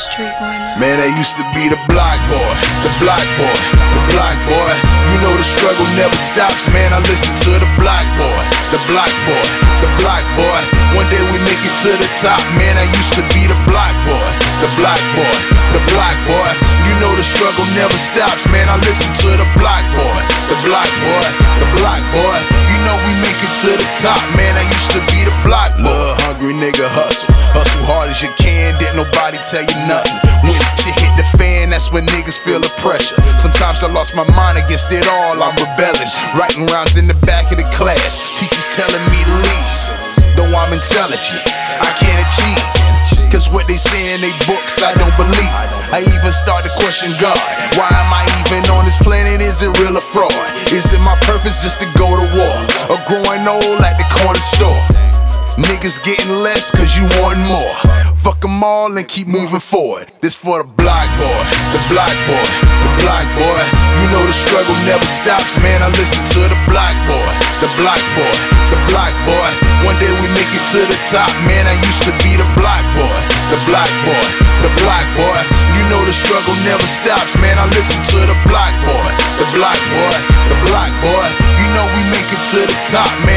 Man, I used to be the block boy, the block boy, the block boy. You know the struggle never stops, man. I listen to the block boy, the block boy, the block boy. One day we make it to the top, man. I used to be the block boy, the block boy, the block boy. You know the struggle never stops, man. I listen to the block boy, the block boy, the block boy. You know we make it to the top, man. I used to be the block boy. Hungry nigga hustle, hustle hard as you can. Didn't nobody tell you nothing. When shit hit the fan, that's when niggas feel the pressure. Sometimes I lost my mind against it all. I'm rebelling, writing rounds in the back of the class. Teachers telling me to leave. Though I'm intelligent, I can't achieve. Cause what they say in they books, I don't believe. I even start to question God. Why am I even on this planet? Is it real or fraud? Is it my purpose just to go to war? Or growing old at the corner store? Niggas getting less cause you want more. Fuck them all and keep moving forward. This for the block boy, the block boy, the block boy. You know the struggle never stops, man. I listen to the block boy, the block boy, the block boy. One day we make it to the top, man. I used to be the block boy, the block boy, the block boy. You know the struggle never stops, man. I listen to the block boy, the block boy, the block boy. You know we make it to the top, man.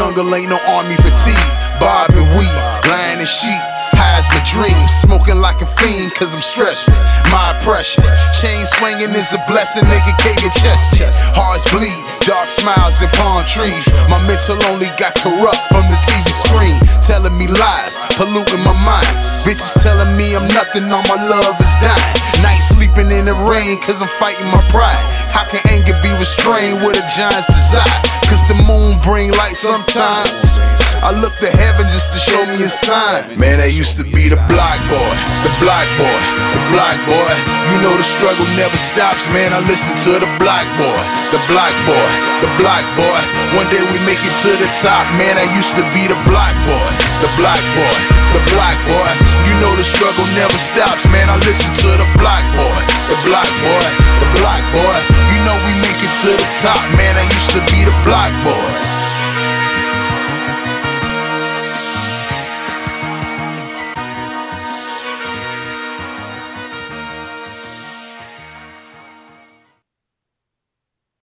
Jungle, ain't no army fatigue. Bob and weave, lion and sheep. Highs my dreams, smoking like a fiend, cause I'm stressing. My oppression, chain swinging is a blessing, nigga. Cake your chest, hearts bleed, dark smiles and palm trees. My mental only got corrupt from the TV screen, telling me lies, polluting my mind. Bitches telling me I'm nothing, all my love is dying. Night sleeping in the rain, cause I'm fighting my pride. How can anger be restrained with a giant's desire? Cause the moon bring light sometimes. I look to heaven just to show me a sign. Man, I used to be the block boy, the block boy, the block boy. You know the struggle never stops, man. I listen to the block boy, the block boy, the block boy. One day we make it to the top, man. I used to be the block boy, the block boy, the block boy. You know the struggle never stops, man. I listen to the block boy, the block boy, the block boy. You know we make it to the top, man. I to be the block boy.